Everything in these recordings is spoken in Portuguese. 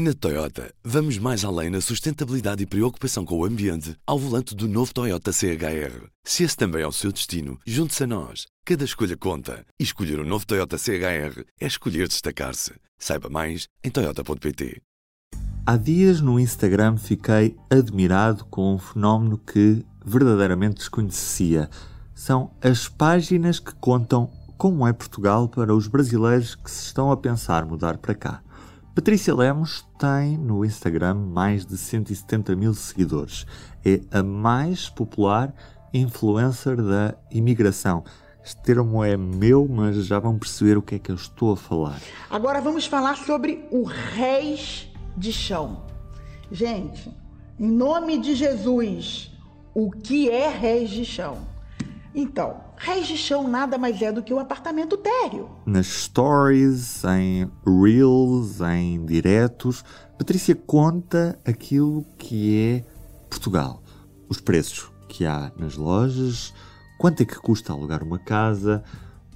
Na Toyota, vamos mais além na sustentabilidade e preocupação com o ambiente ao volante do novo Toyota CHR. Se esse também é o seu destino, junte-se a nós. Cada escolha conta. E escolher o um novo Toyota CHR é escolher destacar-se. Saiba mais em Toyota.pt. Há dias no Instagram fiquei admirado com um fenómeno que verdadeiramente desconhecia. São as páginas que contam como é Portugal para os brasileiros que se estão a pensar mudar para cá. Patrícia Lemos tem no Instagram mais de 170 mil seguidores. É a mais popular influencer da imigração. Este termo é meu, mas já vão perceber o que é que eu estou a falar. Agora vamos falar sobre o Reis de Chão. Gente, em nome de Jesus, o que é Reis de Chão? Então, Reis de Chão nada mais é do que um apartamento térreo. Nas stories, em reels, em diretos, Patrícia conta aquilo que é Portugal. Os preços que há nas lojas, quanto é que custa alugar uma casa,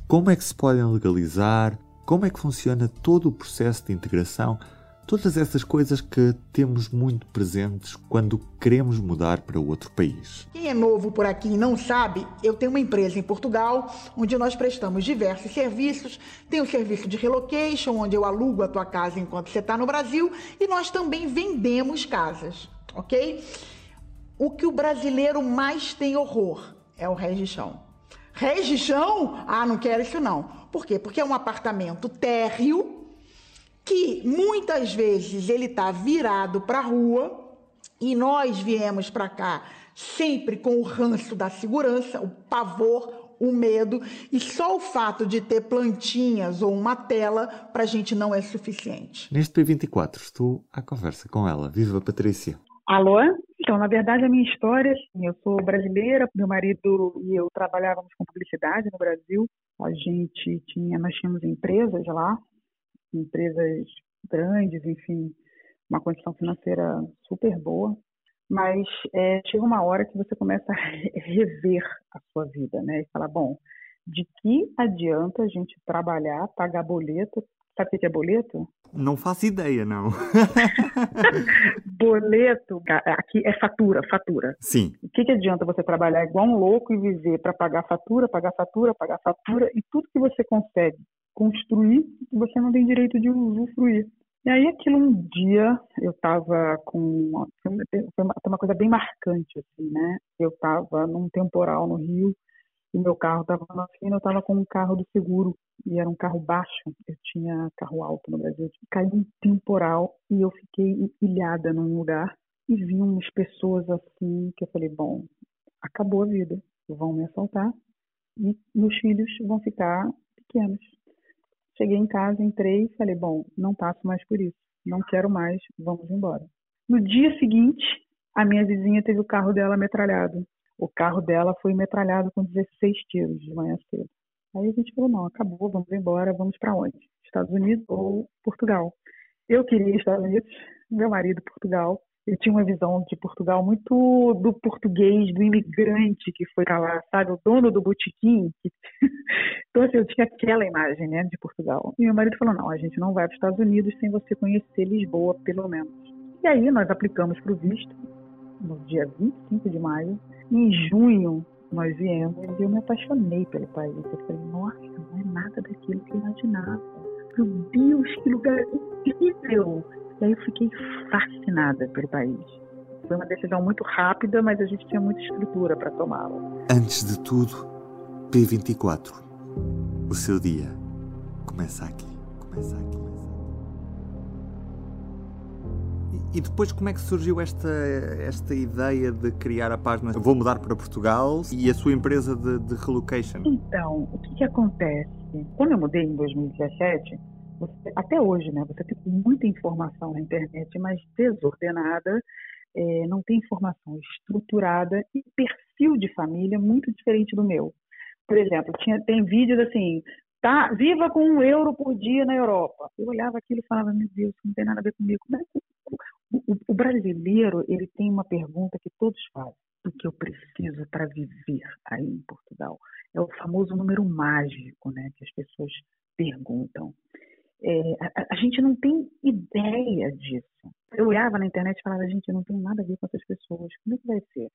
como é que se podem legalizar, como é que funciona todo o processo de integração Todas essas coisas que temos muito presentes quando queremos mudar para outro país. Quem é novo por aqui e não sabe, eu tenho uma empresa em Portugal onde nós prestamos diversos serviços. Tem o serviço de relocation, onde eu alugo a tua casa enquanto você está no Brasil, e nós também vendemos casas, ok? O que o brasileiro mais tem horror é o Rés de Chão. Rés de Chão? Ah, não quero isso não. Por quê? Porque é um apartamento térreo que muitas vezes ele está virado para a rua e nós viemos para cá sempre com o ranço da segurança, o pavor, o medo, e só o fato de ter plantinhas ou uma tela para a gente não é suficiente. Neste P24 estou à conversa com ela. Viva Patrícia! Alô? Então, na verdade, a minha história, assim, eu sou brasileira, meu marido e eu trabalhávamos com publicidade no Brasil. A gente tinha, nós tínhamos empresas lá, empresas grandes, enfim, uma condição financeira super boa, mas é, chega uma hora que você começa a rever a sua vida, né? E falar, bom, de que adianta a gente trabalhar, pagar boleto? Sabe o que é boleto? Não faço ideia, não. boleto, aqui é fatura, fatura. Sim. O que, que adianta você trabalhar igual um louco e viver para pagar fatura, pagar fatura, pagar fatura e tudo que você consegue construir, você não tem direito de usufruir. E aí aquilo um dia eu estava com uma, foi uma, uma, coisa bem marcante assim, né? Eu estava num temporal no Rio e meu carro estava na fina, eu estava com um carro do seguro e era um carro baixo. Eu tinha carro alto no Brasil. Caiu um temporal e eu fiquei ilhada num lugar e vi umas pessoas assim que eu falei, bom, acabou a vida, vão me assaltar e meus filhos vão ficar pequenos. Cheguei em casa, entrei e falei: bom, não passo mais por isso, não quero mais, vamos embora. No dia seguinte, a minha vizinha teve o carro dela metralhado. O carro dela foi metralhado com 16 tiros de manhã cedo. Aí a gente falou: não, acabou, vamos embora, vamos para onde? Estados Unidos ou Portugal? Eu queria Estados Unidos, meu marido Portugal eu tinha uma visão de Portugal muito do português, do imigrante que foi lá, sabe? O dono do botequim. Que... então, assim, eu tinha aquela imagem, né, de Portugal. E meu marido falou, não, a gente não vai para os Estados Unidos sem você conhecer Lisboa, pelo menos. E aí nós aplicamos para o visto no dia 25 de maio. Em junho, nós viemos e eu me apaixonei pelo país. Eu falei, nossa, não é nada daquilo que eu imaginava. Meu Deus, que lugar incrível! E aí eu fiquei fascinada pelo país. Foi uma decisão muito rápida, mas a gente tinha muita estrutura para tomá-la. Antes de tudo, P24. O seu dia começa aqui. Começa aqui. E depois como é que surgiu esta, esta ideia de criar a página Vou Mudar para Portugal e a sua empresa de, de relocation? Então, o que, que acontece? Quando eu mudei em 2017, você, até hoje, né, você tem muita informação na internet, mas desordenada, é, não tem informação estruturada e perfil de família muito diferente do meu. Por exemplo, tinha, tem vídeos assim, tá, viva com um euro por dia na Europa. Eu olhava aquilo e falava, meu Deus, não tem nada a ver comigo. O, o, o brasileiro, ele tem uma pergunta que todos fazem. O que eu preciso para viver aí em Portugal? É o famoso número mágico, né, que as pessoas perguntam. É, a, a, gente não tem ideia disso. Eu olhava na internet e falava, gente, eu não tenho nada a ver com essas pessoas, como é que vai ser?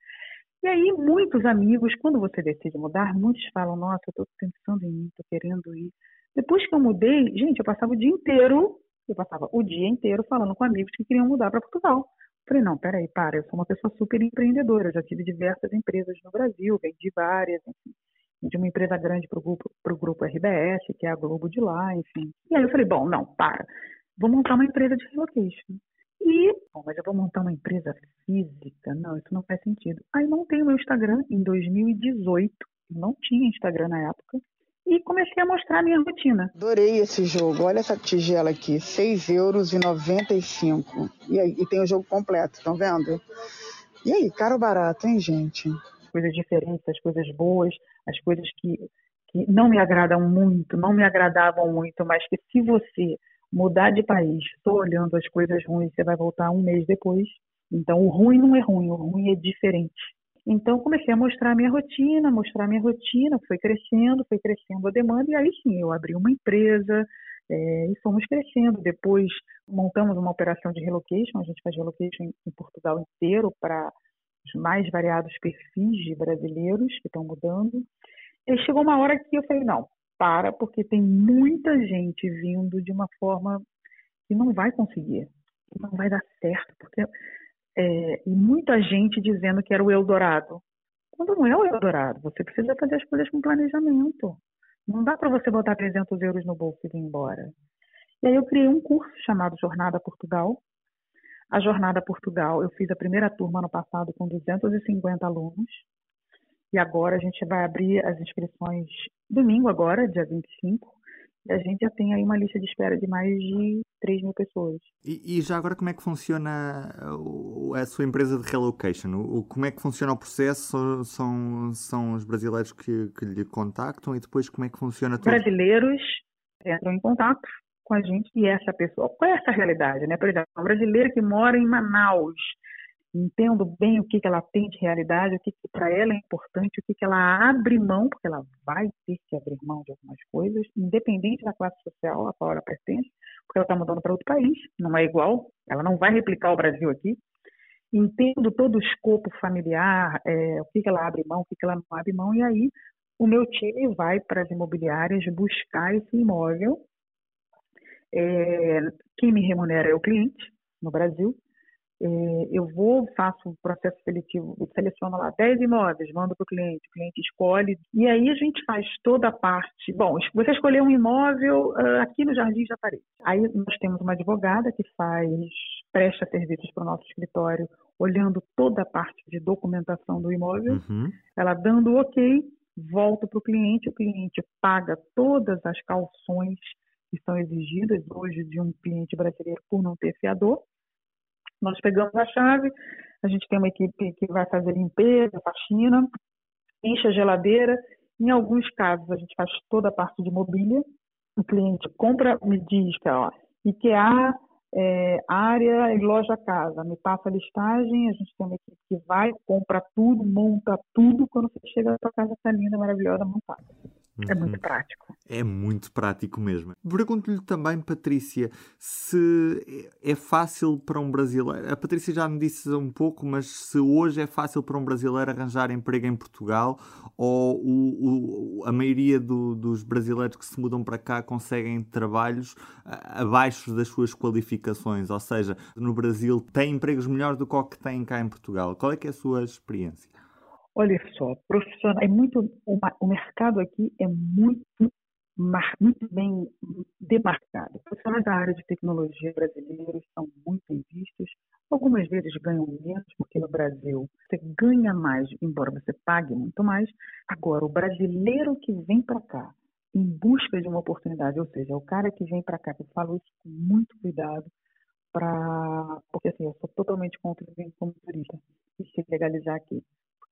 E aí, muitos amigos, quando você decide mudar, muitos falam, nossa, eu estou pensando em ir, estou querendo ir. Depois que eu mudei, gente, eu passava o dia inteiro, eu passava o dia inteiro falando com amigos que queriam mudar para Portugal. Falei, não, peraí, para, eu sou uma pessoa super empreendedora, eu já tive diversas empresas no Brasil, vendi várias, enfim. De uma empresa grande para o grupo, grupo RBS, que é a Globo de lá, enfim. E aí eu falei, bom, não, para, vou montar uma empresa de relocation. E, bom, mas eu vou montar uma empresa física? Não, isso não faz sentido. Aí montei o meu Instagram em 2018, não tinha Instagram na época, e comecei a mostrar a minha rotina. Adorei esse jogo. Olha essa tigela aqui, R$ 6,95 euros. E aí, e tem o jogo completo, estão vendo? E aí, caro barato, hein, gente? Coisas diferentes, as coisas boas, as coisas que, que não me agradam muito, não me agradavam muito, mas que se você mudar de país, estou olhando as coisas ruins, você vai voltar um mês depois. Então, o ruim não é ruim, o ruim é diferente. Então, comecei a mostrar a minha rotina, mostrar a minha rotina, foi crescendo, foi crescendo a demanda, e aí sim, eu abri uma empresa é, e fomos crescendo. Depois, montamos uma operação de relocation, a gente faz relocation em, Portugal inteiro para os mais variados perfis de brasileiros que estão mudando. E chegou uma hora que eu falei, não, para, porque tem muita gente vindo de uma forma que não vai conseguir, que não vai dar certo, porque é, e muita gente dizendo que era o Eldorado. Quando não é o Eldorado, você precisa fazer as coisas com planejamento. Não dá para você botar 300 euros no bolso e vir embora. E aí eu criei um curso chamado Jornada Portugal. A Jornada Portugal, eu fiz a primeira turma no passado com 250 alunos. E agora a gente vai abrir as inscrições domingo agora, dia 25 a gente já tem aí uma lista de espera de mais de 3 mil pessoas. E, e já agora como é que funciona a sua empresa de relocation? O, como é que funciona o processo? São, são os brasileiros que, que lhe contactam e depois como é que funciona tudo? Brasileiros entram em contato com a gente e essa pessoa. Qual é essa realidade? Né? Por exemplo, um brasileiro que mora em Manaus entendo bem o que, que ela tem de realidade, o que, que para ela é importante, o que, que ela abre mão, porque ela vai ter que abrir mão de algumas coisas, independente da classe social a qual ela pertence, porque ela está mudando para outro país, não é igual, ela não vai replicar o Brasil aqui. Entendo todo o escopo familiar, é, o que, que ela abre mão, o que, que ela não abre mão, e aí o meu time vai para as imobiliárias buscar esse imóvel. É, quem me remunera é o cliente no Brasil, eu vou, faço um processo seletivo, seleciono lá 10 imóveis, mando para o cliente, o cliente escolhe, e aí a gente faz toda a parte. Bom, você escolheu um imóvel uh, aqui no Jardim Japaré. Aí nós temos uma advogada que faz, presta serviços para o nosso escritório, olhando toda a parte de documentação do imóvel, uhum. ela dando ok, volta para o cliente, o cliente paga todas as calções que são exigidas hoje de um cliente brasileiro por não ter fiador, nós pegamos a chave, a gente tem uma equipe que vai fazer limpeza, faxina, enche a geladeira. Em alguns casos, a gente faz toda a parte de mobília. O cliente compra, me diz que, ó, IKEA, é, área e loja casa, me passa a listagem, a gente tem uma equipe que vai, compra tudo, monta tudo, quando você chega na sua casa está linda, maravilhosa, montada. É muito uhum. prático. É muito prático mesmo. Pergunto-lhe também, Patrícia, se é fácil para um brasileiro. A Patrícia já me disse um pouco, mas se hoje é fácil para um brasileiro arranjar emprego em Portugal ou o, o, a maioria do, dos brasileiros que se mudam para cá conseguem trabalhos abaixo das suas qualificações? Ou seja, no Brasil tem empregos melhores do que o que tem cá em Portugal. Qual é, é a sua experiência? Olha só, profissional, é muito, o mercado aqui é muito, muito bem demarcado. Profissionais da área de tecnologia brasileiros são muito bem vistos. Algumas vezes ganham menos, porque no Brasil você ganha mais, embora você pague muito mais. Agora, o brasileiro que vem para cá em busca de uma oportunidade, ou seja, o cara que vem para cá, eu falo isso com muito cuidado, pra, porque assim, eu sou totalmente contra o como turista e se legalizar aqui.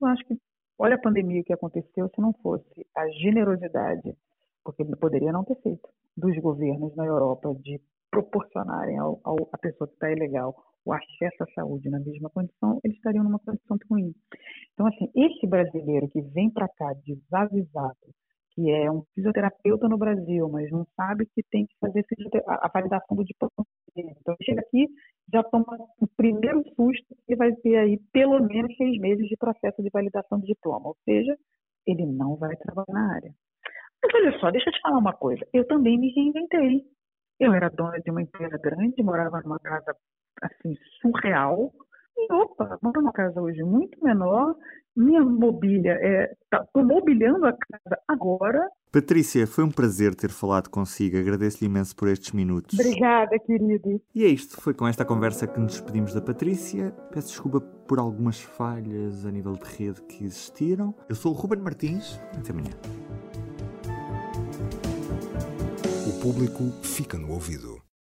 Eu acho que, olha a pandemia que aconteceu, se não fosse a generosidade, porque poderia não ter feito, dos governos na Europa de proporcionarem ao, ao, à pessoa que está ilegal o acesso à saúde na mesma condição, eles estariam numa condição ruim. Então, assim, esse brasileiro que vem para cá desavisado, que é um fisioterapeuta no Brasil, mas não sabe que tem que fazer a validação do diploma. Então, chega aqui, já toma o primeiro susto e vai ter aí pelo menos seis meses de processo de validação do diploma, ou seja, ele não vai trabalhar na área. Mas olha só, deixa eu te falar uma coisa. Eu também me reinventei. Eu era dona de uma empresa grande, morava numa casa assim surreal. E opa, moro numa casa hoje muito menor. Minha mobília é. Tá, mobiliando a casa agora. Patrícia, foi um prazer ter falado consigo. Agradeço-lhe imenso por estes minutos. Obrigada, querido. E é isto. Foi com esta conversa que nos despedimos da Patrícia. Peço desculpa por algumas falhas a nível de rede que existiram. Eu sou o Ruben Martins. Até amanhã. O público fica no ouvido.